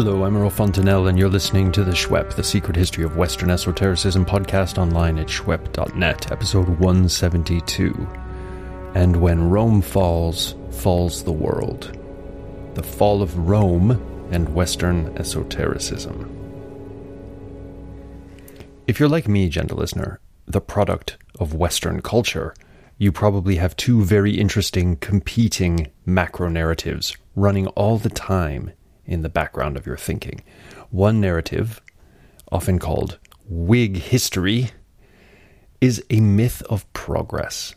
Hello, I'm Earl Fontainelle, and you're listening to The Shwep, the secret history of Western esotericism podcast online at shwep.net, episode 172. And when Rome falls, falls the world. The fall of Rome and Western esotericism. If you're like me, gentle listener, the product of Western culture, you probably have two very interesting competing macro narratives running all the time in the background of your thinking. One narrative, often called Whig history, is a myth of progress.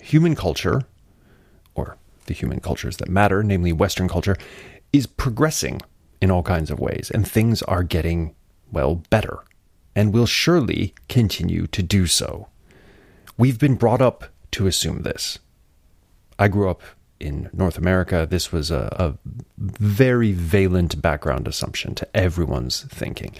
Human culture, or the human cultures that matter, namely Western culture, is progressing in all kinds of ways, and things are getting, well, better, and will surely continue to do so. We've been brought up to assume this. I grew up in North America, this was a, a very valent background assumption to everyone's thinking.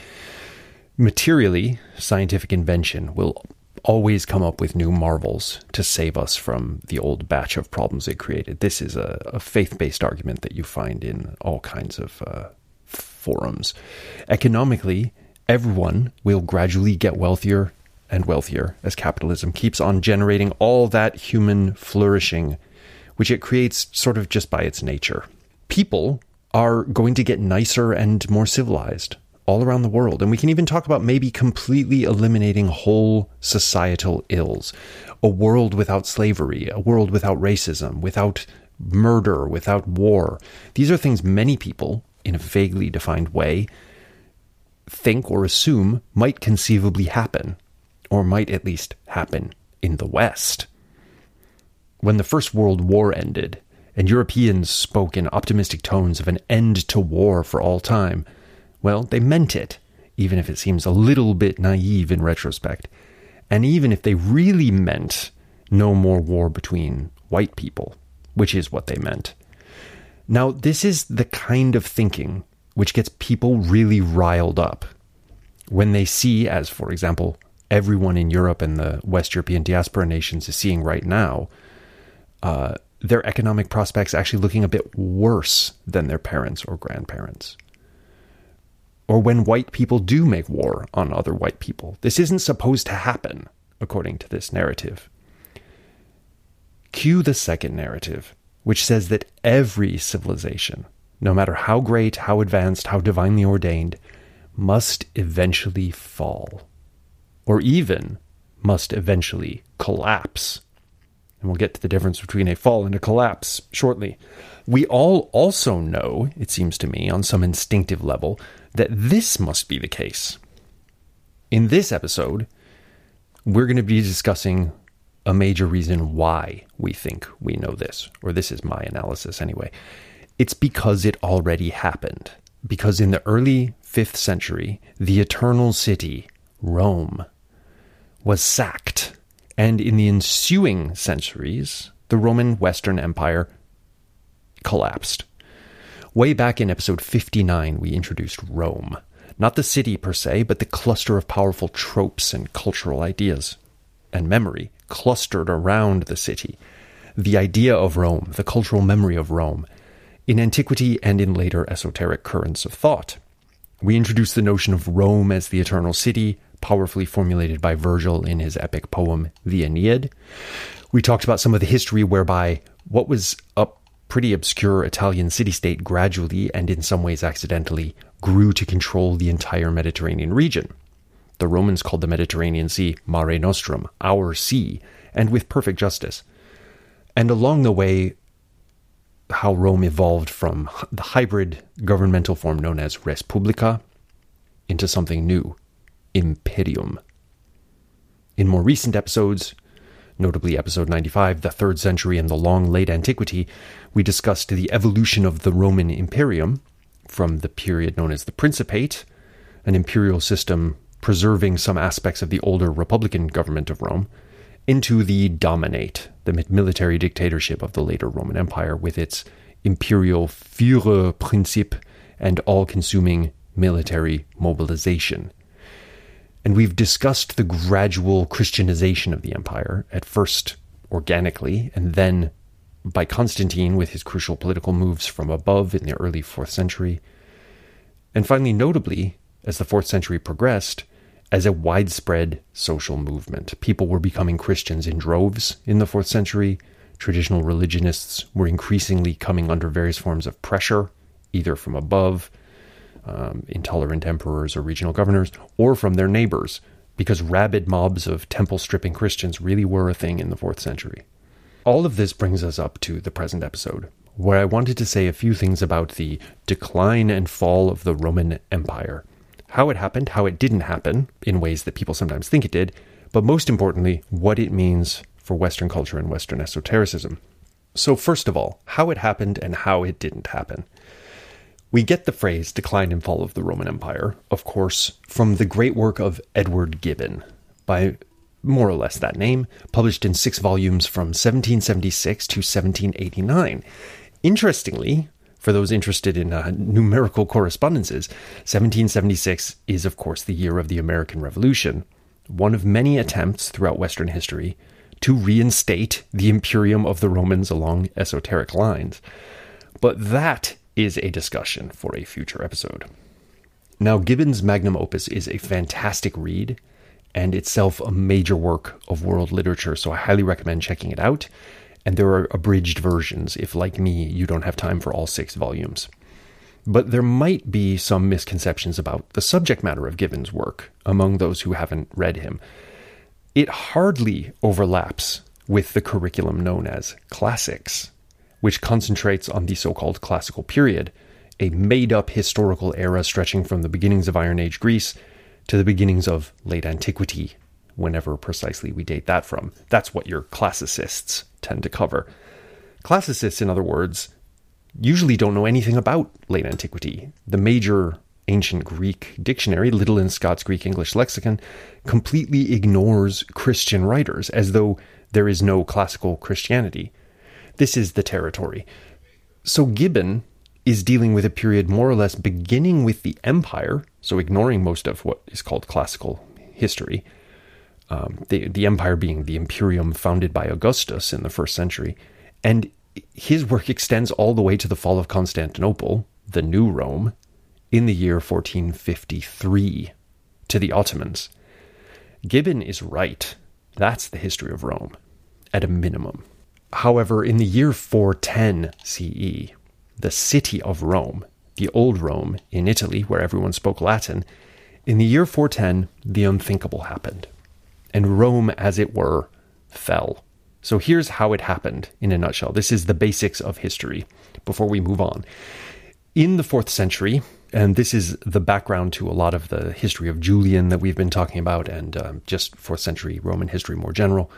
Materially, scientific invention will always come up with new marvels to save us from the old batch of problems it created. This is a, a faith based argument that you find in all kinds of uh, forums. Economically, everyone will gradually get wealthier and wealthier as capitalism keeps on generating all that human flourishing which it creates sort of just by its nature. People are going to get nicer and more civilized all around the world. And we can even talk about maybe completely eliminating whole societal ills. A world without slavery, a world without racism, without murder, without war. These are things many people, in a vaguely defined way, think or assume might conceivably happen, or might at least happen in the West. When the First World War ended, and Europeans spoke in optimistic tones of an end to war for all time, well, they meant it, even if it seems a little bit naive in retrospect. And even if they really meant no more war between white people, which is what they meant. Now, this is the kind of thinking which gets people really riled up when they see, as for example, everyone in Europe and the West European diaspora nations is seeing right now, uh, their economic prospects actually looking a bit worse than their parents or grandparents. Or when white people do make war on other white people. This isn't supposed to happen, according to this narrative. Cue the second narrative, which says that every civilization, no matter how great, how advanced, how divinely ordained, must eventually fall, or even must eventually collapse and we'll get to the difference between a fall and a collapse shortly. We all also know, it seems to me, on some instinctive level, that this must be the case. In this episode, we're going to be discussing a major reason why we think we know this, or this is my analysis anyway. It's because it already happened. Because in the early 5th century, the eternal city, Rome, was sacked and in the ensuing centuries, the Roman Western Empire collapsed. Way back in episode 59, we introduced Rome. Not the city per se, but the cluster of powerful tropes and cultural ideas and memory clustered around the city. The idea of Rome, the cultural memory of Rome, in antiquity and in later esoteric currents of thought. We introduced the notion of Rome as the eternal city, powerfully formulated by Virgil in his epic poem, The Aeneid. We talked about some of the history whereby what was a pretty obscure Italian city state gradually and in some ways accidentally grew to control the entire Mediterranean region. The Romans called the Mediterranean Sea Mare Nostrum, our sea, and with perfect justice. And along the way, how Rome evolved from the hybrid governmental form known as Res Publica into something new, imperium. In more recent episodes, notably episode 95, the 3rd century and the long late antiquity, we discussed the evolution of the Roman imperium from the period known as the Principate, an imperial system preserving some aspects of the older republican government of Rome, into the Dominate, the military dictatorship of the later Roman Empire, with its imperial Führerprinzip and all consuming military mobilization. And we've discussed the gradual Christianization of the empire, at first organically, and then by Constantine with his crucial political moves from above in the early 4th century. and finally, notably, as the fourth century progressed, as a widespread social movement. People were becoming Christians in droves in the fourth century. Traditional religionists were increasingly coming under various forms of pressure, either from above, um, intolerant emperors or regional governors, or from their neighbors, because rabid mobs of temple stripping Christians really were a thing in the fourth century. All of this brings us up to the present episode, where I wanted to say a few things about the decline and fall of the Roman Empire how it happened, how it didn't happen in ways that people sometimes think it did, but most importantly, what it means for Western culture and Western esotericism. So, first of all, how it happened and how it didn't happen. We get the phrase decline and fall of the Roman Empire, of course, from the great work of Edward Gibbon, by more or less that name, published in six volumes from 1776 to 1789. Interestingly, for those interested in uh, numerical correspondences, 1776 is, of course, the year of the American Revolution, one of many attempts throughout Western history to reinstate the imperium of the Romans along esoteric lines. But that is a discussion for a future episode. Now, Gibbon's magnum opus is a fantastic read and itself a major work of world literature, so I highly recommend checking it out and there are abridged versions if, like me, you don't have time for all six volumes. But there might be some misconceptions about the subject matter of Gibbon's work among those who haven't read him. It hardly overlaps with the curriculum known as classics, which concentrates on the so called classical period, a made up historical era stretching from the beginnings of Iron Age Greece to the beginnings of late antiquity, whenever precisely we date that from. That's what your classicists tend to cover. Classicists, in other words, usually don't know anything about late antiquity. The major ancient Greek dictionary, Liddell Scott's Greek English lexicon, completely ignores Christian writers as though there is no classical Christianity. This is the territory. So Gibbon is dealing with a period more or less beginning with the empire, so ignoring most of what is called classical history, um, the, the empire being the imperium founded by Augustus in the first century. And his work extends all the way to the fall of Constantinople, the new Rome, in the year 1453 to the Ottomans. Gibbon is right. That's the history of Rome, at a minimum. However, in the year 410 CE, the city of Rome, the old Rome in Italy, where everyone spoke Latin, in the year 410, the unthinkable happened and Rome, as it were, fell. So here's how it happened in a nutshell. This is the basics of history before we move on. In the fourth century, and this is the background to a lot of the history of Julian that we've been talking about, and um, just fourth century Roman history more general.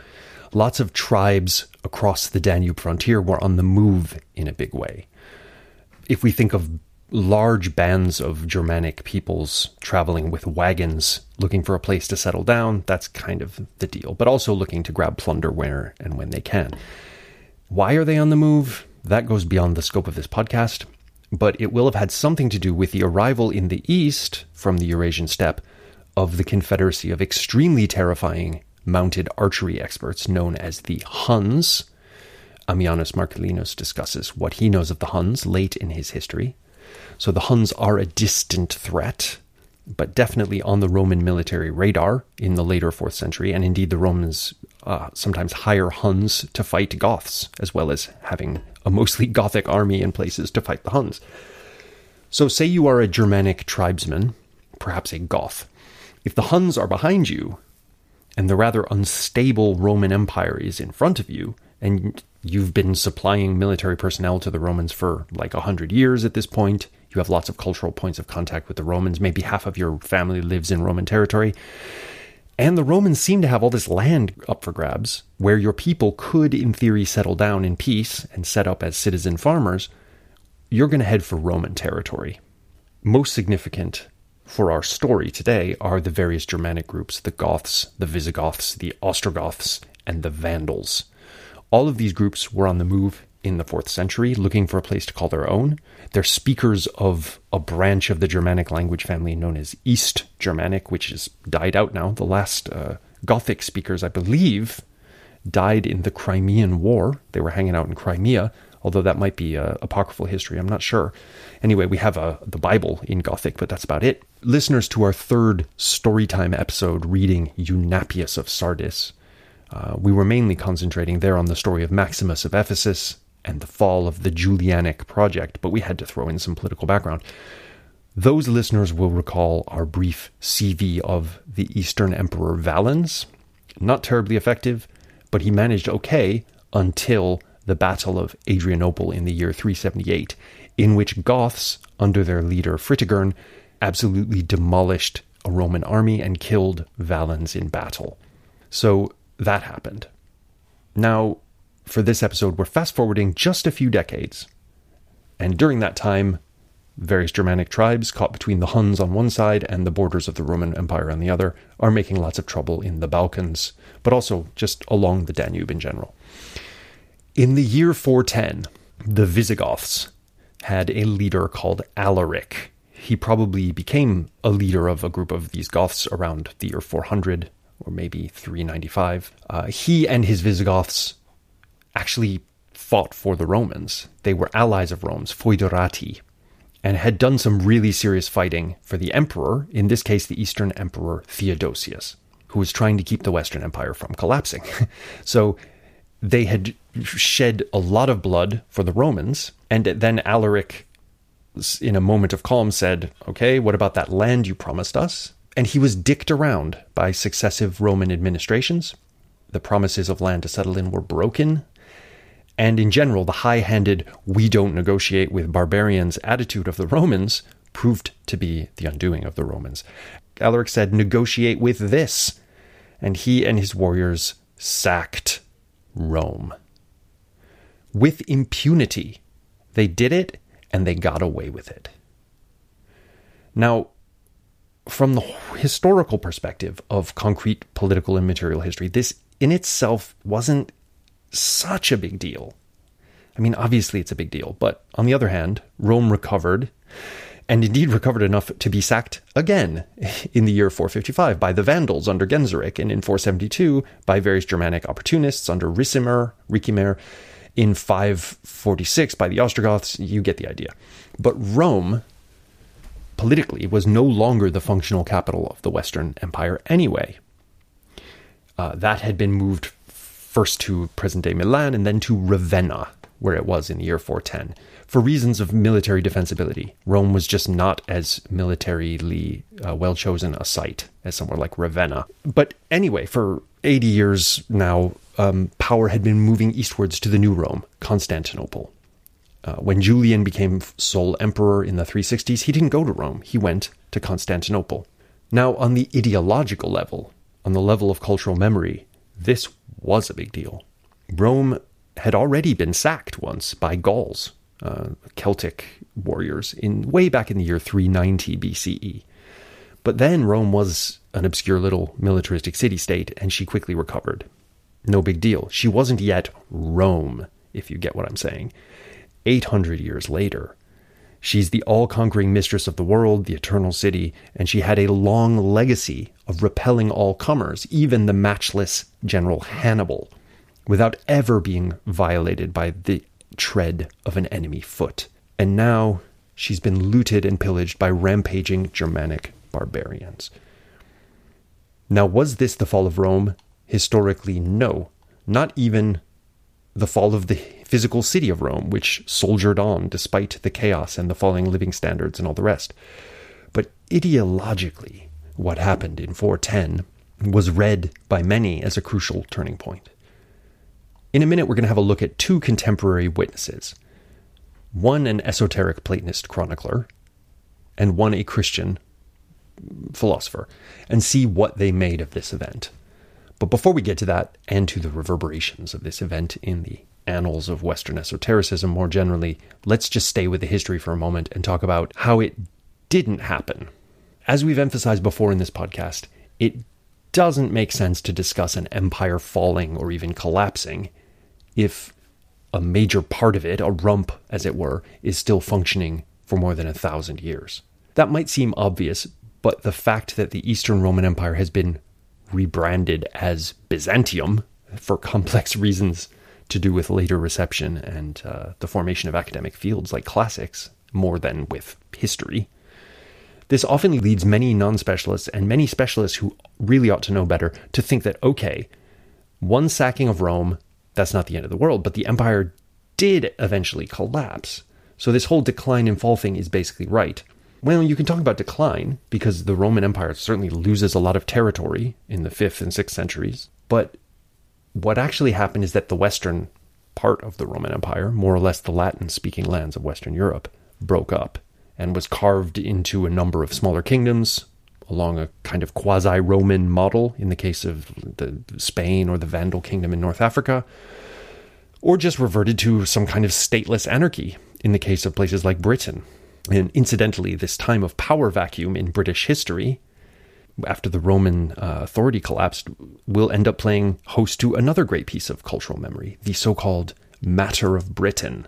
Lots of tribes across the Danube frontier were on the move in a big way. If we think of large bands of Germanic peoples traveling with wagons looking for a place to settle down. That's kind of the deal, but also looking to grab plunder where and when they can. Why are they on the move? That goes beyond the scope of this podcast, but it will have had something to do with the arrival in the east from the Eurasian steppe of the confederacy of extremely terrifying mounted archery experts known as the Huns. Ammianus Marcellinus discusses what he knows of the Huns late in his history. So the Huns are a distant threat, but definitely on the Roman military radar in the later 4th century. And indeed, the Romans uh, sometimes hire Huns to fight Goths, as well as having a mostly Gothic army in places to fight the Huns. So, say you are a Germanic tribesman, perhaps a Goth. If the Huns are behind you, and the rather unstable Roman Empire is in front of you, and you've been supplying military personnel to the Romans for like a hundred years at this point, you have lots of cultural points of contact with the Romans. Maybe half of your family lives in Roman territory. And the Romans seem to have all this land up for grabs where your people could, in theory, settle down in peace and set up as citizen farmers. You're going to head for Roman territory. Most significant for our story today are the various Germanic groups the Goths, the Visigoths, the Ostrogoths, and the Vandals. All of these groups were on the move in the fourth century, looking for a place to call their own. They're speakers of a branch of the Germanic language family known as East Germanic, which has died out now. The last uh, Gothic speakers, I believe, died in the Crimean War. They were hanging out in Crimea although that might be a apocryphal history. I'm not sure. Anyway, we have a, the Bible in Gothic, but that's about it. Listeners to our third storytime episode reading Eunapius of Sardis, uh, we were mainly concentrating there on the story of Maximus of Ephesus and the fall of the Julianic project, but we had to throw in some political background. Those listeners will recall our brief CV of the Eastern Emperor Valens. Not terribly effective, but he managed okay until the Battle of Adrianople in the year 378, in which Goths, under their leader Fritigern, absolutely demolished a Roman army and killed Valens in battle. So that happened. Now, for this episode, we're fast forwarding just a few decades. And during that time, various Germanic tribes caught between the Huns on one side and the borders of the Roman Empire on the other are making lots of trouble in the Balkans, but also just along the Danube in general. In the year 410, the Visigoths had a leader called Alaric. He probably became a leader of a group of these Goths around the year 400 or maybe 395. Uh, he and his Visigoths actually fought for the Romans. They were allies of Rome's, foederati, and had done some really serious fighting for the emperor, in this case, the Eastern Emperor Theodosius, who was trying to keep the Western Empire from collapsing. so they had shed a lot of blood for the Romans, and then Alaric, in a moment of calm, said, Okay, what about that land you promised us? And he was dicked around by successive Roman administrations. The promises of land to settle in were broken. And in general, the high handed, we don't negotiate with barbarians attitude of the Romans proved to be the undoing of the Romans. Alaric said, negotiate with this. And he and his warriors sacked Rome. With impunity. They did it and they got away with it. Now, from the historical perspective of concrete political and material history, this in itself wasn't such a big deal. I mean, obviously it's a big deal, but on the other hand, Rome recovered, and indeed recovered enough to be sacked again in the year 455 by the Vandals under Genseric, and in 472 by various Germanic opportunists under Ricimer, Ricimer, in 546 by the Ostrogoths. You get the idea. But Rome politically was no longer the functional capital of the Western Empire anyway. Uh, that had been moved first to present day Milan and then to Ravenna, where it was in the year 410. For reasons of military defensibility, Rome was just not as militarily uh, well chosen a site as somewhere like Ravenna. But anyway, for 80 years now, um, power had been moving eastwards to the new Rome, Constantinople. Uh, when Julian became sole emperor in the 360s, he didn't go to Rome, he went to Constantinople. Now, on the ideological level, on the level of cultural memory, this was a big deal. Rome had already been sacked once by Gauls, uh, Celtic warriors, in way back in the year 390 BCE. But then Rome was an obscure little militaristic city state, and she quickly recovered. No big deal. She wasn't yet Rome, if you get what I'm saying. 800 years later. She's the all conquering mistress of the world, the eternal city, and she had a long legacy of repelling all comers, even the matchless General Hannibal, without ever being violated by the tread of an enemy foot. And now she's been looted and pillaged by rampaging Germanic barbarians. Now, was this the fall of Rome? Historically, no. Not even the fall of the physical city of Rome, which soldiered on despite the chaos and the falling living standards and all the rest. But ideologically, what happened in 410 was read by many as a crucial turning point. In a minute, we're going to have a look at two contemporary witnesses one an esoteric Platonist chronicler, and one a Christian philosopher, and see what they made of this event. But before we get to that and to the reverberations of this event in the annals of Western esotericism more generally, let's just stay with the history for a moment and talk about how it didn't happen. As we've emphasized before in this podcast, it doesn't make sense to discuss an empire falling or even collapsing if a major part of it, a rump as it were, is still functioning for more than a thousand years. That might seem obvious, but the fact that the Eastern Roman Empire has been rebranded as Byzantium for complex reasons to do with later reception and uh, the formation of academic fields like classics more than with history. This often leads many non specialists and many specialists who really ought to know better to think that, okay, one sacking of Rome, that's not the end of the world, but the empire did eventually collapse. So this whole decline and fall thing is basically right. Well, you can talk about decline because the Roman Empire certainly loses a lot of territory in the 5th and 6th centuries. But what actually happened is that the western part of the Roman Empire, more or less the Latin speaking lands of Western Europe, broke up and was carved into a number of smaller kingdoms along a kind of quasi Roman model in the case of the Spain or the Vandal kingdom in North Africa, or just reverted to some kind of stateless anarchy in the case of places like Britain. And incidentally, this time of power vacuum in British history, after the Roman uh, authority collapsed, will end up playing host to another great piece of cultural memory, the so called Matter of Britain,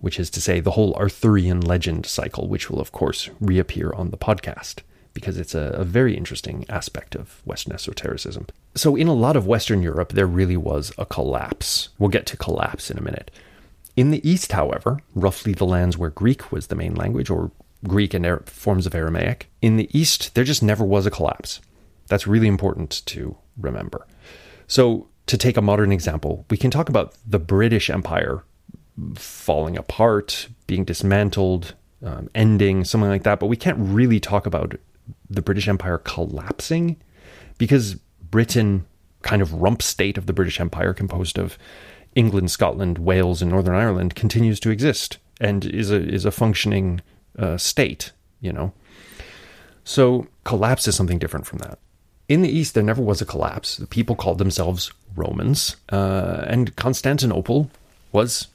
which is to say the whole Arthurian legend cycle, which will, of course, reappear on the podcast because it's a, a, very interesting aspect of Western esotericism. So, in a lot of Western Europe, there really was a collapse. We'll get to collapse in a minute. In the East, however, roughly the lands where Greek was the main language, or Greek and forms of Aramaic, in the East, there just never was a collapse. That's really important to remember. So, to take a modern example, we can talk about the British Empire falling apart, being dismantled, um, ending, something like that. But we can't really talk about the British Empire collapsing because Britain, kind of rump state of the British Empire, composed of England, Scotland, Wales, and Northern Ireland, continues to exist and is a is a functioning uh, state. You know, so collapse is something different from that. In the East, there never was a collapse. The people called themselves Romans, uh, and Constantinople was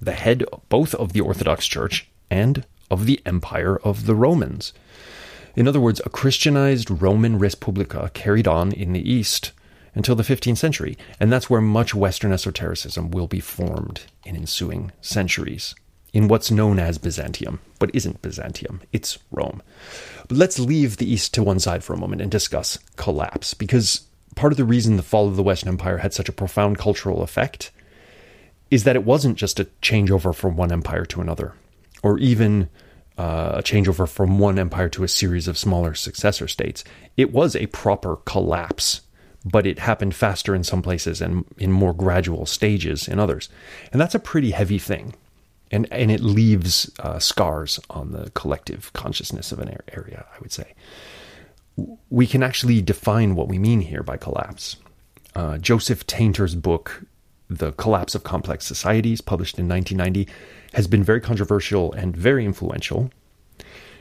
the head both of the Orthodox Church and of the Empire of the Romans. In other words, a Christianized Roman Respublica carried on in the East until the 15th century, and that's where much Western esotericism will be formed in ensuing centuries, in what's known as Byzantium, but isn't Byzantium, it's Rome. But let's leave the East to one side for a moment and discuss collapse, because part of the reason the fall of the Western Empire had such a profound cultural effect is that it wasn't just a changeover from one empire to another, or even uh, a changeover from one empire to a series of smaller successor states. It was a proper collapse, but it happened faster in some places and in more gradual stages in others. And that's a pretty heavy thing. And, and it leaves uh, scars on the collective consciousness of an area, I would say. We can actually define what we mean here by collapse. Uh, Joseph Tainter's book, The Collapse of Complex Societies, published in 1990, has been very controversial and very influential.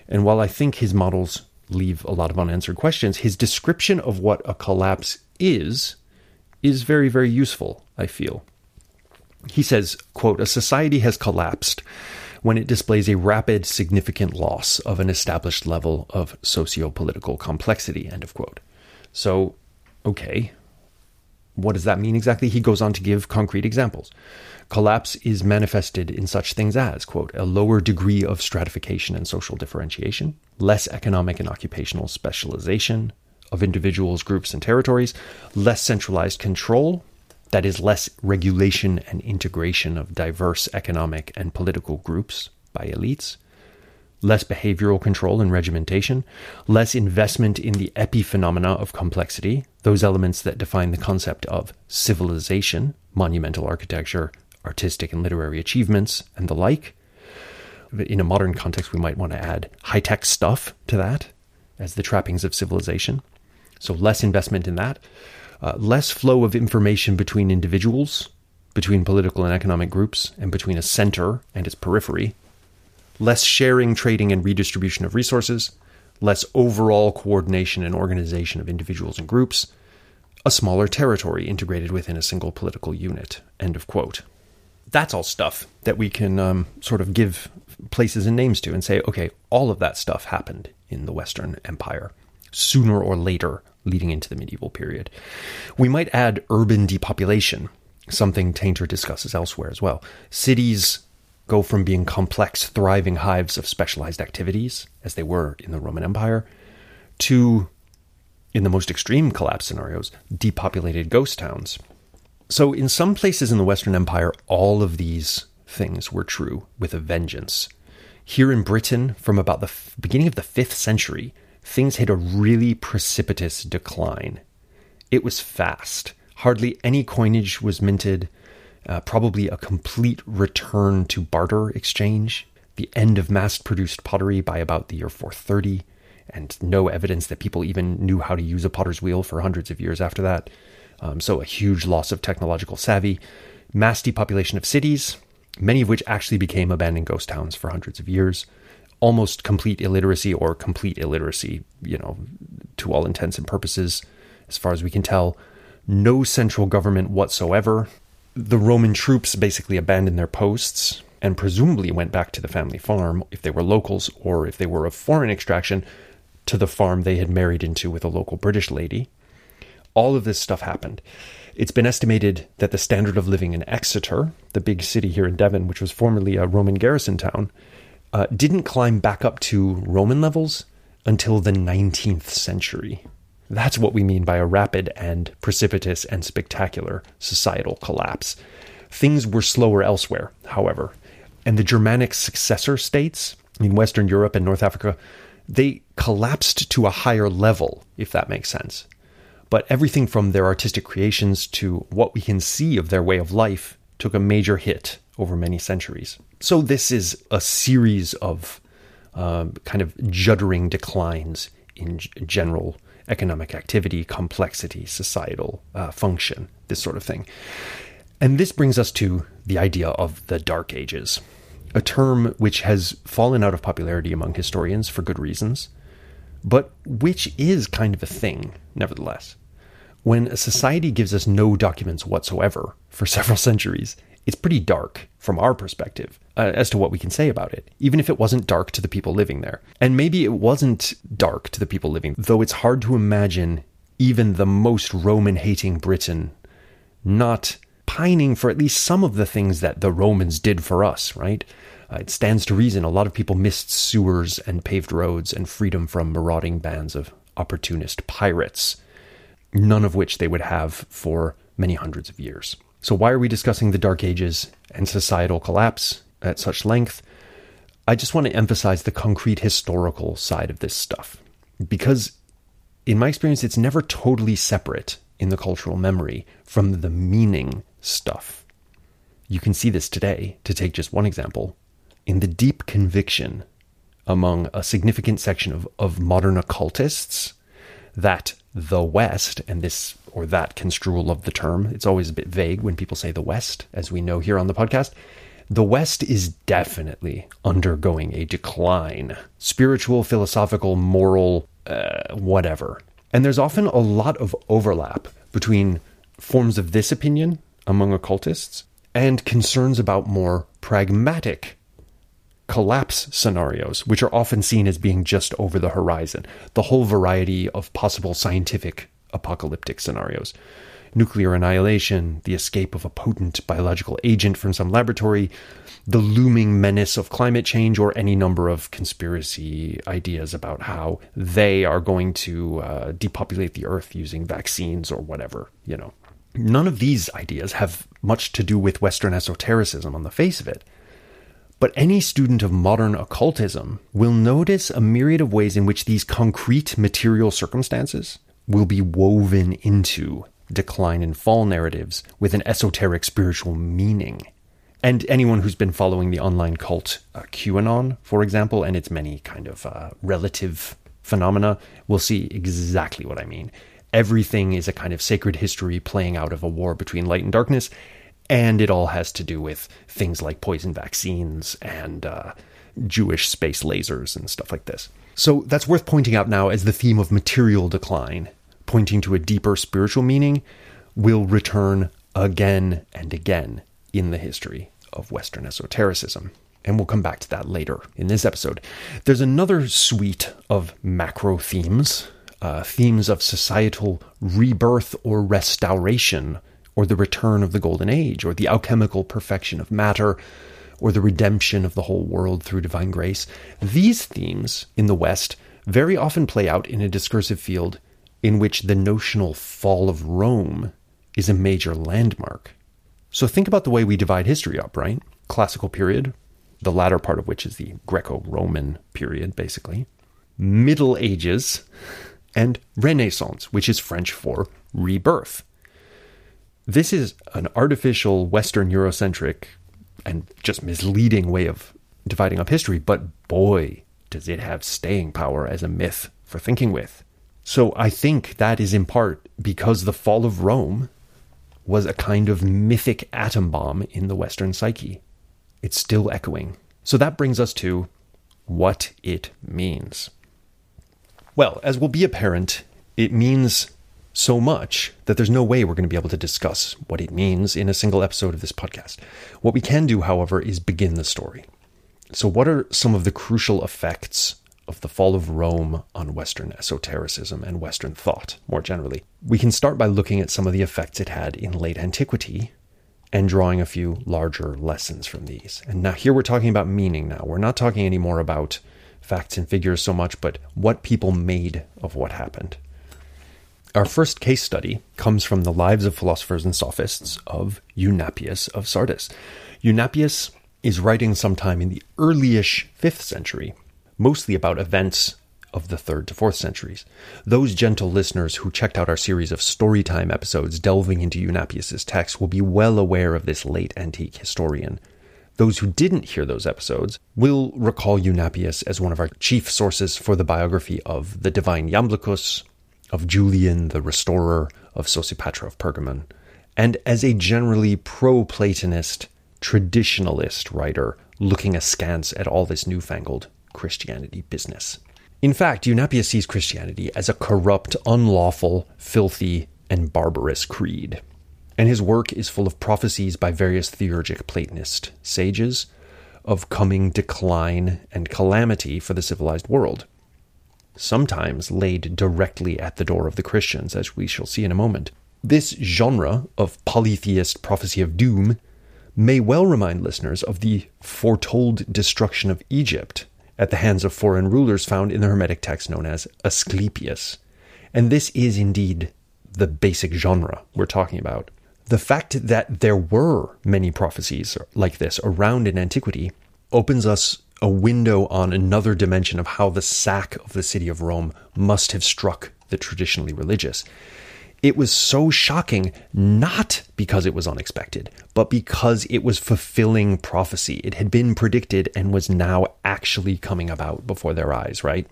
And while I think his models leave a lot of unanswered questions, his description of what a collapse is is very, very useful, I feel. He says, quote, a society has collapsed when it displays a rapid, significant loss of an established level of socio-political complexity, end of quote. So, okay, what does that mean exactly? He goes on to give concrete examples. Collapse is manifested in such things as, quote, a lower degree of stratification and social differentiation, less economic and occupational specialization of individuals, groups, and territories, less centralized control, that is, less regulation and integration of diverse economic and political groups by elites, less behavioral control and regimentation, less investment in the epiphenomena of complexity, those elements that define the concept of civilization, monumental architecture, artistic and literary achievements, and the like. In a modern context, we might want to add high tech stuff to that as the trappings of civilization. So, less investment in that, uh, less flow of information between individuals, between political and economic groups, and between a center and its periphery, less sharing, trading, and redistribution of resources, less overall coordination and organization of individuals and groups, a smaller territory integrated within a single political unit. End of quote that's all stuff that we can um, sort of give places and names to and say, okay, all of that stuff happened in the Western Empire sooner or later leading into the medieval period. We might add urban depopulation, something Tainter discusses elsewhere as well. Cities go from being complex, thriving hives of specialized activities, as they were in the Roman Empire, to, in the most extreme collapse scenarios, depopulated ghost towns So, in some places in the Western Empire, all of these things were true with a vengeance. Here in Britain, from about the f- beginning of the 5th century, things hit a really precipitous decline. It was fast. Hardly any coinage was minted, uh, probably a complete return to barter exchange, the end of mass produced pottery by about the year 430, and no evidence that people even knew how to use a potter's wheel for hundreds of years after that. Um, so, a huge loss of technological savvy, mass depopulation of cities, many of which actually became abandoned ghost towns for hundreds of years, almost complete illiteracy or complete illiteracy, you know, to all intents and purposes, as far as we can tell. No central government whatsoever. The Roman troops basically abandoned their posts and presumably went back to the family farm if they were locals or if they were of foreign extraction to the farm they had married into with a local British lady. All of this stuff happened. It's been estimated that the standard of living in Exeter, the big city here in Devon, which was formerly a Roman garrison town, uh, didn't climb back up to Roman levels until the 19th century. That's what we mean by a rapid and precipitous and spectacular societal collapse. Things were slower elsewhere, however, and the Germanic successor states in Western Europe and North Africa, they collapsed to a higher level, if that makes sense. But everything from their artistic creations to what we can see of their way of life took a major hit over many centuries. So, this is a series of um, kind of juddering declines in general economic activity, complexity, societal uh, function, this sort of thing. And this brings us to the idea of the Dark Ages, a term which has fallen out of popularity among historians for good reasons but which is kind of a thing, nevertheless. When a society gives us no documents whatsoever for several centuries, it's pretty dark from our perspective uh, as to what we can say about it, even if it wasn't dark to the people living there. And maybe it wasn't dark to the people living, though it's hard to imagine even the most Roman hating Briton not pining for at least some of the things that the Romans did for us, right? Uh, it stands to reason a lot of people missed sewers and paved roads and freedom from marauding bands of opportunist pirates, none of which they would have for many hundreds of years. So, why are we discussing the Dark Ages and societal collapse at such length? I just want to emphasize the concrete historical side of this stuff. Because, in my experience, it's never totally separate in the cultural memory from the meaning stuff. You can see this today, to take just one example, in the deep conviction among a significant section of, of modern occultists that the West, and this or that construal of the term, it's always a bit vague when people say the West, as we know here on the podcast. The West is definitely undergoing a decline spiritual, philosophical, moral, uh, whatever. And there's often a lot of overlap between forms of this opinion among occultists and concerns about more pragmatic collapse scenarios, which are often seen as being just over the horizon, the whole variety of possible scientific apocalyptic scenarios. Nuclear annihilation, the escape of a potent biological agent from some laboratory, the looming menace of climate change, or any number of conspiracy ideas about how they are going to uh, depopulate the earth using vaccines or whatever, you know. None of these ideas have much to do with Western esotericism on the face of it. But any student of modern occultism will notice a myriad of ways in which these concrete material circumstances will be woven into decline and fall narratives with an esoteric spiritual meaning. And anyone who's been following the online cult uh, QAnon, for example, and its many kind of uh, relative phenomena, will see exactly what I mean. Everything is a kind of sacred history playing out of a war between light and darkness, and it all has to do with things like poison vaccines and uh, Jewish space lasers and stuff like this. So that's worth pointing out now as the theme of material decline, pointing to a deeper spiritual meaning, will return again and again in the history of Western esotericism. And we'll come back to that later in this episode. There's another suite of macro themes, uh, themes of societal rebirth or restoration or the return of the Golden Age, or the alchemical perfection of matter, or the redemption of the whole world through divine grace. These themes in the West very often play out in a discursive field in which the notional fall of Rome is a major landmark. So think about the way we divide history up, right? Classical period, the latter part of which is the Greco Roman period, basically. Middle Ages, and Renaissance, which is French for rebirth. This is an artificial Western Eurocentric and just misleading way of dividing up history, but boy, does it have staying power as a myth for thinking with. So I think that is in part because the fall of Rome was a kind of mythic atom bomb in the Western psyche. It's still echoing. So that brings us to what it means. Well, as will be apparent, it means so much that there's no way we're going to be able to discuss what it means in a single episode of this podcast. What we can do, however, is begin the story. So, what are some of the crucial effects of the fall of Rome on Western esotericism and Western thought more generally? We can start by looking at some of the effects it had in late antiquity and drawing a few larger lessons from these. And now, here we're talking about meaning now. We're not talking anymore about facts and figures so much, but what people made of what happened. Our first case study comes from the Lives of Philosophers and Sophists of Eunapius of Sardis. Eunapius is writing sometime in the earlyish 5th century, mostly about events of the 3rd to 4th centuries. Those gentle listeners who checked out our series of storytime episodes delving into Eunapius's text will be well aware of this late antique historian. Those who didn't hear those episodes will recall Eunapius as one of our chief sources for the biography of the divine Iamblichus, of Julian the restorer of Sosipatra of Pergamon, and as a generally pro Platonist, traditionalist writer looking askance at all this newfangled Christianity business. In fact, Eunapius sees Christianity as a corrupt, unlawful, filthy, and barbarous creed. And his work is full of prophecies by various theurgic Platonist sages of coming decline and calamity for the civilized world sometimes laid directly at the door of the Christians, as we shall see in a moment. This genre of polytheist prophecy of doom may well remind listeners of the foretold destruction of Egypt at the hands of foreign rulers found in the Hermetic text known as Asclepius. And this is indeed the basic genre we're talking about. The fact that there were many prophecies like this around in antiquity opens us a window on another dimension of how the sack of the city of Rome must have struck the traditionally religious. It was so shocking, not because it was unexpected, but because it was fulfilling prophecy. It had been predicted and was now actually coming about before their eyes, right?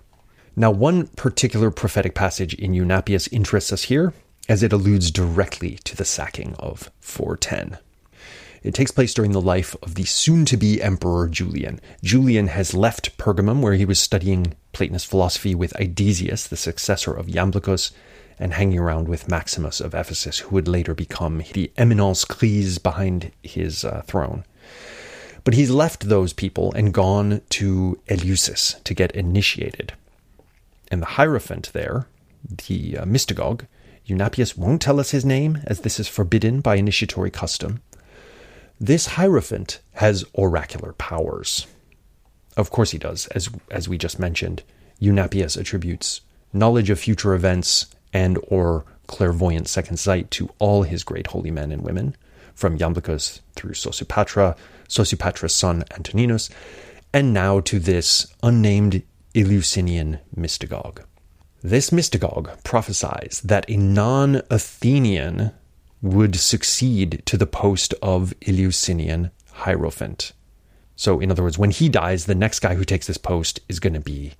Now, one particular prophetic passage in Eunapius interests us here, as it alludes directly to the sacking of 410. It takes place during the life of the soon to be Emperor Julian. Julian has left Pergamum, where he was studying Platonist philosophy with Aedesius, the successor of Iamblichus, and hanging around with Maximus of Ephesus, who would later become the eminence grise behind his uh, throne. But he's left those people and gone to Eleusis to get initiated. And the Hierophant there, the uh, mystagogue, Eunapius won't tell us his name, as this is forbidden by initiatory custom. This Hierophant has oracular powers. Of course he does, as, as we just mentioned. Eunapius attributes knowledge of future events and or clairvoyant second sight to all his great holy men and women, from Iamblichus through Sosipatra, Sosipatra's son Antoninus, and now to this unnamed Eleusinian mystagogue. This mystagogue prophesies that a non Athenian would succeed to the post of Eleusinian Hierophant. So, in other words, when he dies, the next guy who takes this post is going to be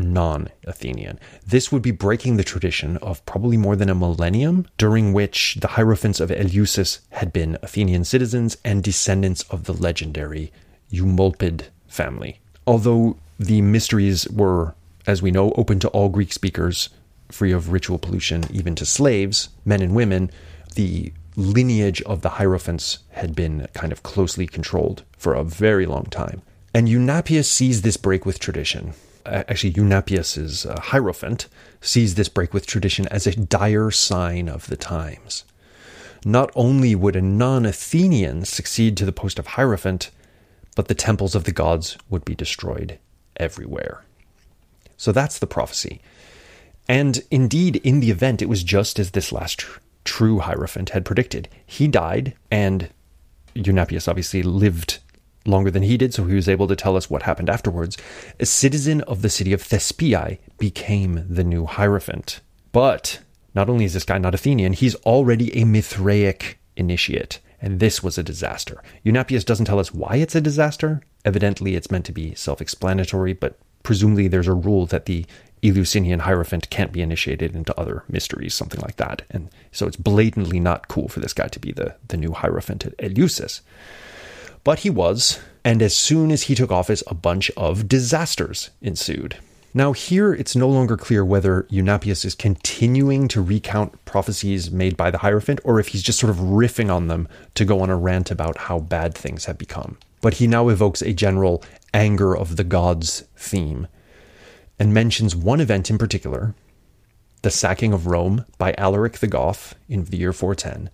non Athenian. This would be breaking the tradition of probably more than a millennium, during which the Hierophants of Eleusis had been Athenian citizens and descendants of the legendary Eumolpid family. Although the mysteries were, as we know, open to all Greek speakers, free of ritual pollution, even to slaves, men and women, the lineage of the Hierophants had been kind of closely controlled for a very long time. And Eunapius sees this break with tradition. Actually, Eunapius's uh, Hierophant sees this break with tradition as a dire sign of the times. Not only would a non Athenian succeed to the post of Hierophant, but the temples of the gods would be destroyed everywhere. So that's the prophecy. And indeed, in the event, it was just as this last true Hierophant had predicted. He died, and Eunapius obviously lived longer than he did, so he was able to tell us what happened afterwards. A citizen of the city of Thespiae became the new Hierophant. But not only is this guy not Athenian, he's already a Mithraic initiate. And this was a disaster. Eunapius doesn't tell us why it's a disaster. Evidently, it's meant to be self explanatory, but presumably there's a rule that the Eleusinian Hierophant can't be initiated into other mysteries, something like that. And so it's blatantly not cool for this guy to be the, the new Hierophant at Eleusis. But he was, and as soon as he took office, a bunch of disasters ensued. Now, here it's no longer clear whether Eunapius is continuing to recount prophecies made by the Hierophant or if he's just sort of riffing on them to go on a rant about how bad things have become. But he now evokes a general anger of the gods theme and mentions one event in particular, the sacking of Rome by Alaric the Goth in the year 410,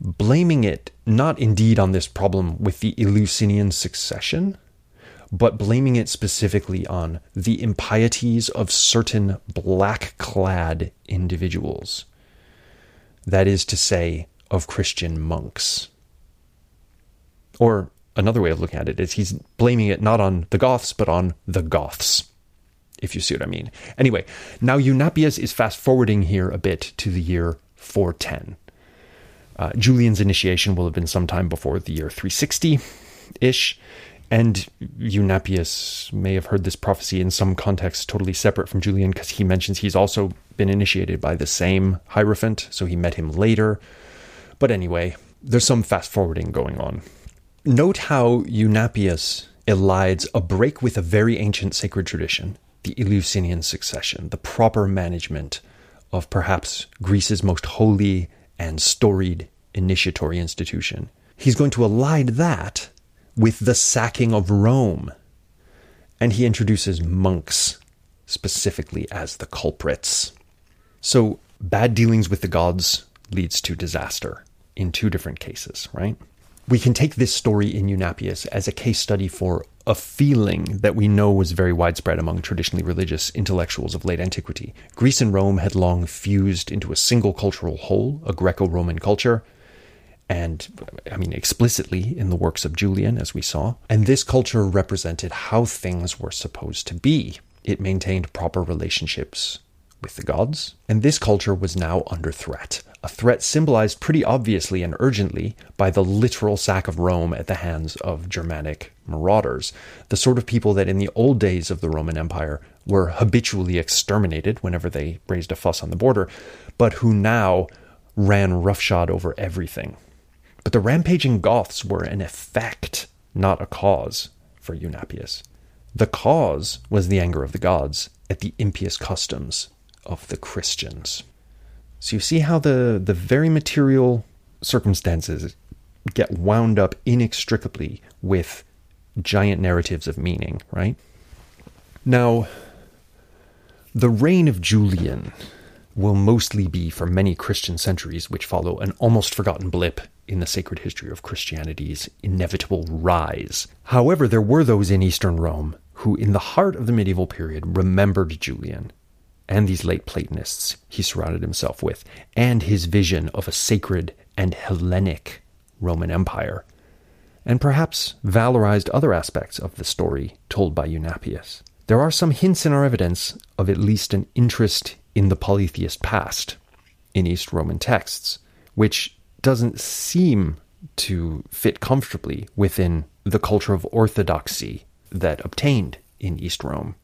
blaming it not indeed on this problem with the Eleusinian succession, but blaming it specifically on the impieties of certain black clad individuals. That is to say, of Christian monks. Or another way of looking at it is he's blaming it not on the Goths, but on the Goths, if you see what I mean. Anyway, now Eunapius is fast forwarding here a bit to the year 410. Uh, Julian's initiation will have been sometime before the year 360 ish. And Eunapius may have heard this prophecy in some context totally separate from Julian because he mentions he's also been initiated by the same Hierophant, so he met him later. But anyway, there's some fast forwarding going on. Note how Eunapius elides a break with a very ancient sacred tradition, the Eleusinian succession, the proper management of perhaps Greece's most holy and storied initiatory institution. He's going to elide that with the sacking of Rome. And he introduces monks specifically as the culprits. So, bad dealings with the gods leads to disaster in two different cases, right? We can take this story in Eunapius as a case study for a feeling that we know was very widespread among traditionally religious intellectuals of late antiquity. Greece and Rome had long fused into a single cultural whole, a Greco Roman culture, and I mean explicitly in the works of Julian, as we saw. And this culture represented how things were supposed to be. It maintained proper relationships with the gods, and this culture was now under threat. A threat symbolized pretty obviously and urgently by the literal sack of Rome at the hands of Germanic marauders, the sort of people that in the old days of the Roman Empire were habitually exterminated whenever they raised a fuss on the border, but who now ran roughshod over everything. But the rampaging Goths were an effect, not a cause, for Eunapius. The cause was the anger of the gods at the impious customs of the Christians. So you see how the, the very material circumstances get wound up inextricably with giant narratives of meaning, right? Now, the reign of Julian will mostly be for many Christian centuries which follow an almost forgotten blip in the sacred history of Christianity's inevitable rise. However, there were those in Eastern Rome who, in the heart of the medieval period, remembered Julian and these late Platonists he surrounded himself with, and his vision of a sacred and Hellenic Roman Empire, and perhaps valorized other aspects of the story told by Eunapius. There are some hints in our evidence of at least an interest in the polytheist past in East Roman texts, which doesn't seem to fit comfortably within the culture of orthodoxy that obtained in East Rome.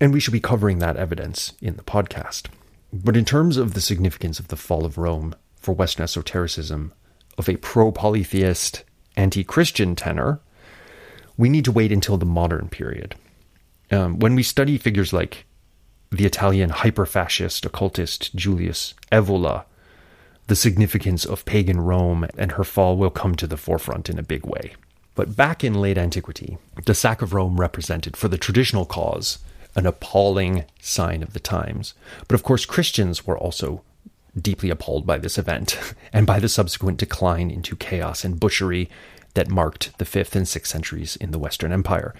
And we should be covering that evidence in the podcast. But in terms of the significance of the fall of Rome for Western esotericism of a pro polytheist, anti Christian tenor, we need to wait until the modern period. Um, when we study figures like the Italian hyper fascist occultist Julius Evola the significance of pagan Rome and her fall will come to the forefront in a big way. But back in late antiquity, the sack of Rome represented, for the traditional cause, an appalling sign of the times. But of course, Christians were also deeply appalled by this event and by the subsequent decline into chaos and butchery that marked the 5th and 6th centuries in the Western Empire.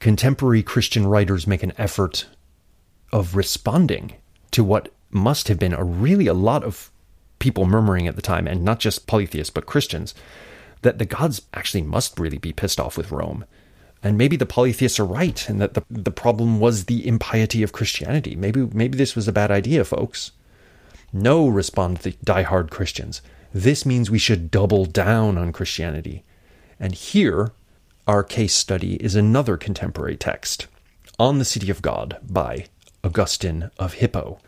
Contemporary Christian writers make an effort of responding to what must have been a really a lot of people murmuring at the time, and not just polytheists, but Christians, that the gods actually must really be pissed off with Rome. And maybe the polytheists are right, and that the, the problem was the impiety of Christianity. Maybe, maybe this was a bad idea, folks. No, respond the die-hard Christians. This means we should double down on Christianity. And here, our case study is another contemporary text on the City of God by Augustine of Hippo.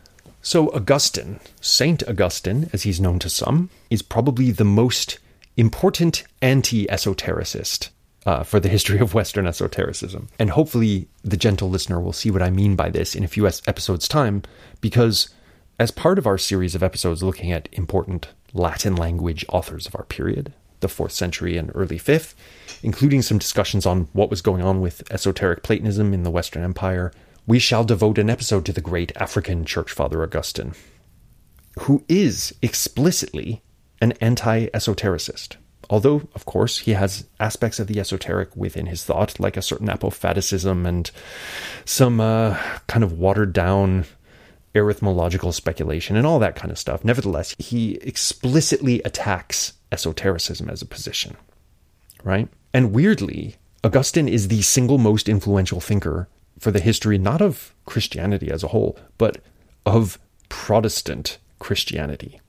So, Augustine, Saint Augustine, as he's known to some, is probably the most important anti esotericist uh, for the history of Western esotericism. And hopefully, the gentle listener will see what I mean by this in a few episodes' time, because as part of our series of episodes looking at important Latin language authors of our period, the 4th century and early 5th, including some discussions on what was going on with esoteric Platonism in the Western Empire, we shall devote an episode to the great African church father Augustine, who is explicitly an anti esotericist. Although, of course, he has aspects of the esoteric within his thought, like a certain apophaticism and some uh, kind of watered down arithmological speculation and all that kind of stuff. Nevertheless, he explicitly attacks esotericism as a position, right? And weirdly, Augustine is the single most influential thinker for the history not of Christianity as a whole, but of Protestant Christianity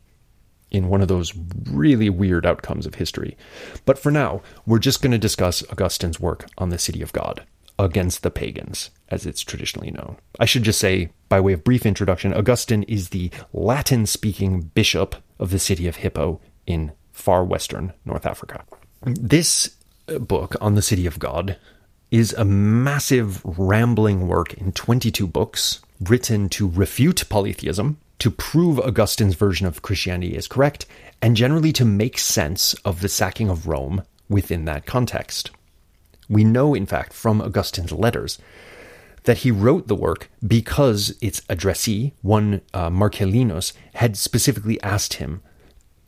in one of those really weird outcomes of history. But for now, we're just going to discuss Augustine's work on the City of God against the pagans, as it's traditionally known. I should just say, by way of brief introduction, Augustine is the Latin speaking bishop of the city of Hippo in far western North Africa. This uh, book on the City of God is a massive, rambling work in 22 books written to refute polytheism, to prove Augustine's version of Christianity is correct, and generally to make sense of the sacking of Rome within that context. We know, in fact, from Augustine's letters that he wrote the work because its addressee, one uh, Marcellinus, had specifically asked him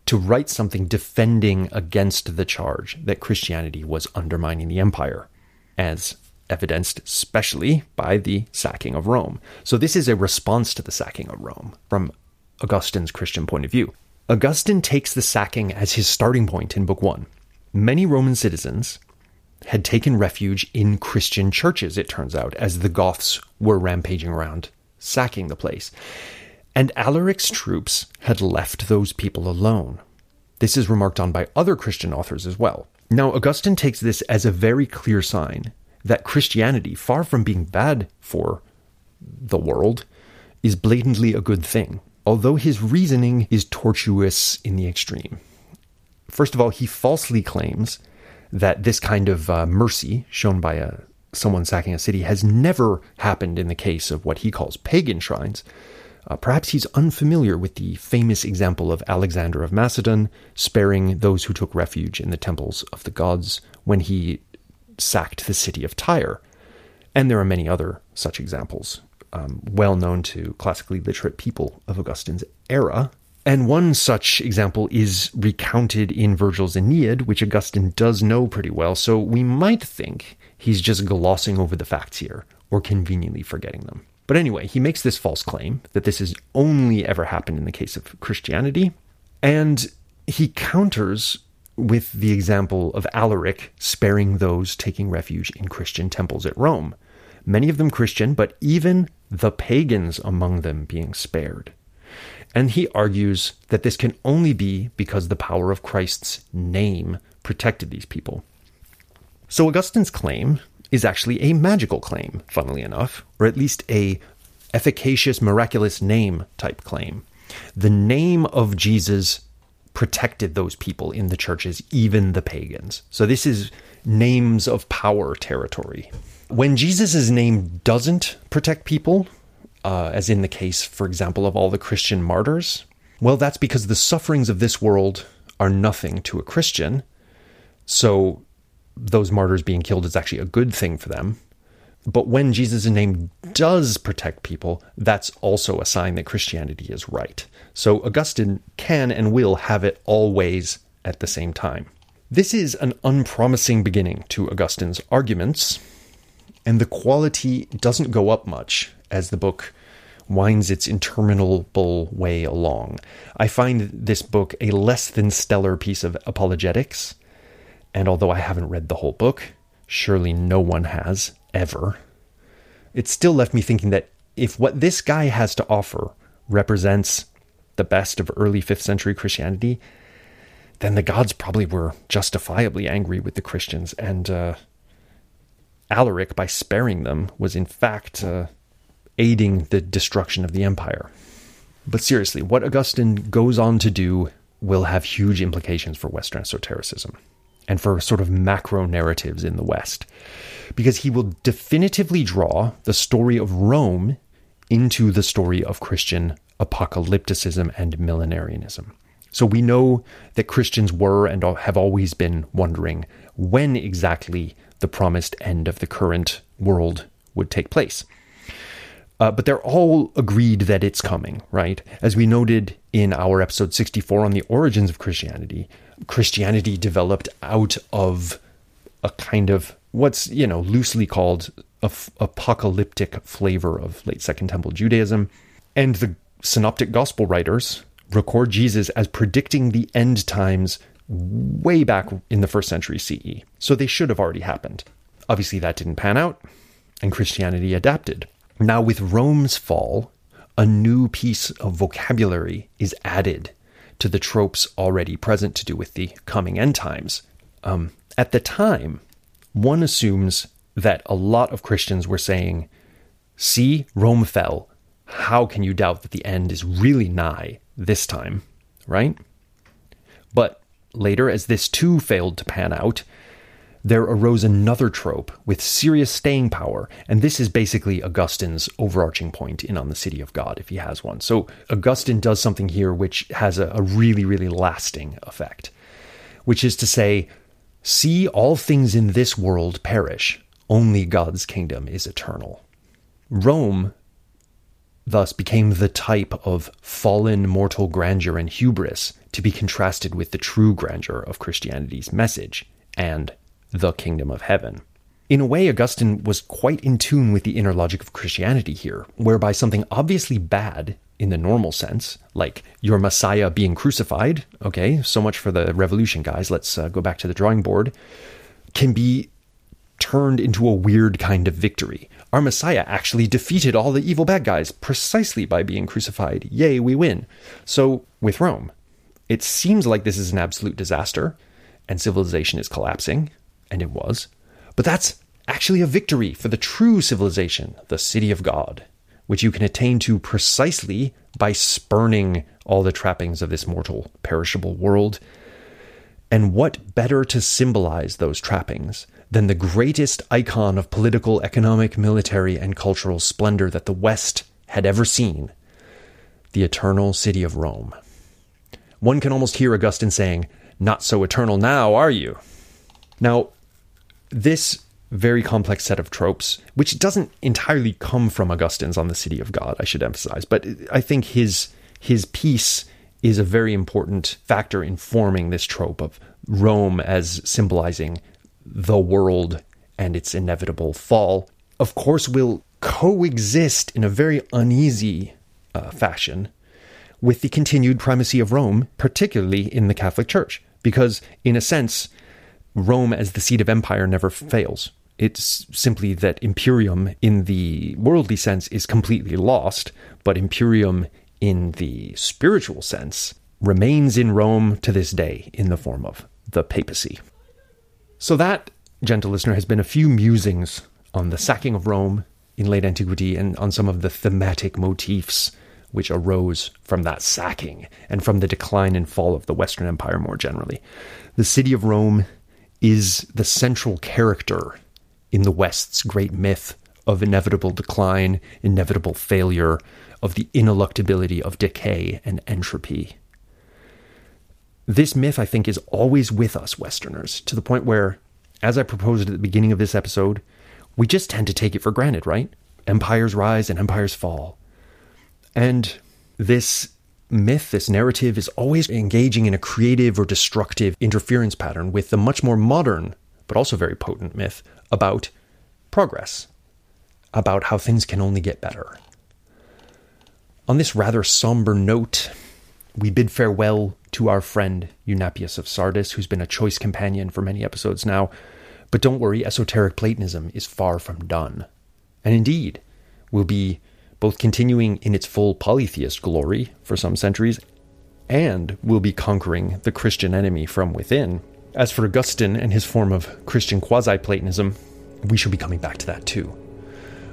to write something defending against the charge that Christianity was undermining the empire, as evidenced especially by the sacking of Rome. So, this is a response to the sacking of Rome from Augustine's Christian point of view. Augustine takes the sacking as his starting point in Book 1. Many Roman citizens had taken refuge in Christian churches, it turns out, as the Goths were rampaging around, sacking the place. And Alaric's troops had left those people alone. This is remarked on by other Christian authors as well. Now, Augustine takes this as a very clear sign that Christianity, far from being bad for the world, is blatantly a good thing, although his reasoning is tortuous in the extreme. First of all, he falsely claims that this kind of uh, mercy shown by a, someone sacking a city has never happened in the case of what he calls pagan shrines. Uh, perhaps he's unfamiliar with the famous example of Alexander of Macedon sparing those who took refuge in the temples of the gods when he sacked the city of Tyre. And there are many other such examples, um, well known to classically literate people of Augustine's era. And one such example is recounted in Virgil's Aeneid, which Augustine does know pretty well, so we might think he's just glossing over the facts here, or conveniently forgetting them. But anyway, he makes this false claim that this has only ever happened in the case of Christianity, and he counters with the example of Alaric sparing those taking refuge in Christian temples at Rome, many of them Christian, but even the pagans among them being spared. And he argues that this can only be because the power of Christ's name protected these people. So Augustine's claim is actually a magical claim, funnily enough, or at least a efficacious, miraculous name type claim. The name of Jesus protected those people in the churches, even the pagans. So this is names of power territory. When Jesus' name doesn't protect people, uh, as in the case, for example, of all the Christian martyrs, well, that's because the sufferings of this world are nothing to a Christian. So those martyrs being killed is actually a good thing for them. But when Jesus' name does protect people, that's also a sign that Christianity is right. So Augustine can and will have it always at the same time. This is an unpromising beginning to Augustine's arguments, and the quality doesn't go up much as the book winds its interminable way along. I find this book a less than stellar piece of apologetics, and although I haven't read the whole book, surely no one has, ever, it still left me thinking that if what this guy has to offer represents the best of early 5th century Christianity, then the gods probably were justifiably angry with the Christians, and uh, Alaric, by sparing them, was in fact uh, aiding the destruction of the empire. But seriously, what Augustine goes on to do will have huge implications for Western esotericism and for sort of macro narratives in the West, because he will definitively draw the story of Rome into the story of Christian apocalypticism and millenarianism. So we know that Christians were and have always been wondering when exactly the promised end of the current world would take place. Uh, but they're all agreed that it's coming, right? As we noted in our episode 64 on the origins of Christianity, Christianity developed out of a kind of what's, you know, loosely called apocalyptic flavor of late Second Temple Judaism. And the synoptic gospel writers record Jesus as predicting the end times way back in the first century CE. So they should have already happened. Obviously, that didn't pan out, and Christianity adapted. Now, with Rome's fall, a new piece of vocabulary is added to the tropes already present to do with the coming end times. Um, at the time, one assumes that a lot of Christians were saying, See, Rome fell. How can you doubt that the end is really nigh this time? Right? But Later, as this too failed to pan out, there arose another trope with serious staying power, and this is basically Augustine's overarching point in On the City of God, if he has one. So, Augustine does something here which has a, a really, really lasting effect, which is to say, See all things in this world perish, only God's kingdom is eternal. Rome thus became the type of fallen mortal grandeur and hubris to be contrasted with the true grandeur of Christianity's message and the kingdom of heaven. In a way, Augustine was quite in tune with the inner logic of Christianity here, whereby something obviously bad in the normal sense, like your Messiah being crucified, okay, so much for the revolution, guys, let's uh, go back to the drawing board, can be turned into a weird kind of victory. Our Messiah actually defeated all the evil bad guys precisely by being crucified. Yay, we win. So, with Rome, it seems like this is an absolute disaster and civilization is collapsing, and it was. But that's actually a victory for the true civilization, the city of God, which you can attain to precisely by spurning all the trappings of this mortal, perishable world. And what better to symbolize those trappings than the greatest icon of political, economic, military, and cultural splendor that the West had ever seen the eternal city of Rome. One can almost hear Augustine saying, Not so eternal now, are you? Now, this very complex set of tropes, which doesn't entirely come from Augustine's on the city of God, I should emphasize, but I think his his piece is a very important factor in forming this trope of Rome as symbolizing the world and its inevitable fall, of course, will coexist in a very uneasy uh, fashion with the continued primacy of Rome, particularly in the Catholic Church. Because, in a sense, Rome as the seat of empire never fails. It's simply that imperium in the worldly sense is completely lost, but imperium in the spiritual sense remains in Rome to this day in the form of the papacy. So, that, gentle listener, has been a few musings on the sacking of Rome in late antiquity and on some of the thematic motifs which arose from that sacking and from the decline and fall of the Western Empire more generally. The city of Rome is the central character in the West's great myth of inevitable decline, inevitable failure, of the ineluctability of decay and entropy. This myth, I think, is always with us Westerners, to the point where, as I proposed at the beginning of this episode, we just tend to take it for granted, right? Empires rise and empires fall. And this myth, this narrative, is always engaging in a creative or destructive interference pattern with the much more modern, but also very potent myth about progress, about how things can only get better. On this rather somber note, we bid farewell to our friend Eunapius of Sardis, who's been a choice companion for many episodes now. But don't worry, esoteric Platonism is far from done. And indeed, will be both continuing in its full polytheist glory for some centuries and will be conquering the Christian enemy from within. As for Augustine and his form of Christian quasi Platonism, we shall be coming back to that too.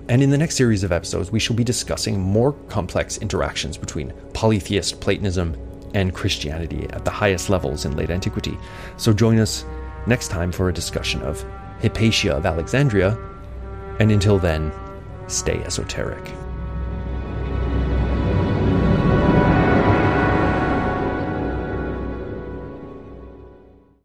And in the next series of episodes, we shall be discussing more complex interactions between polytheist Platonism and Christianity at the highest levels in late antiquity. So join us next time for a discussion of Hypatia of Alexandria. And until then, stay esoteric.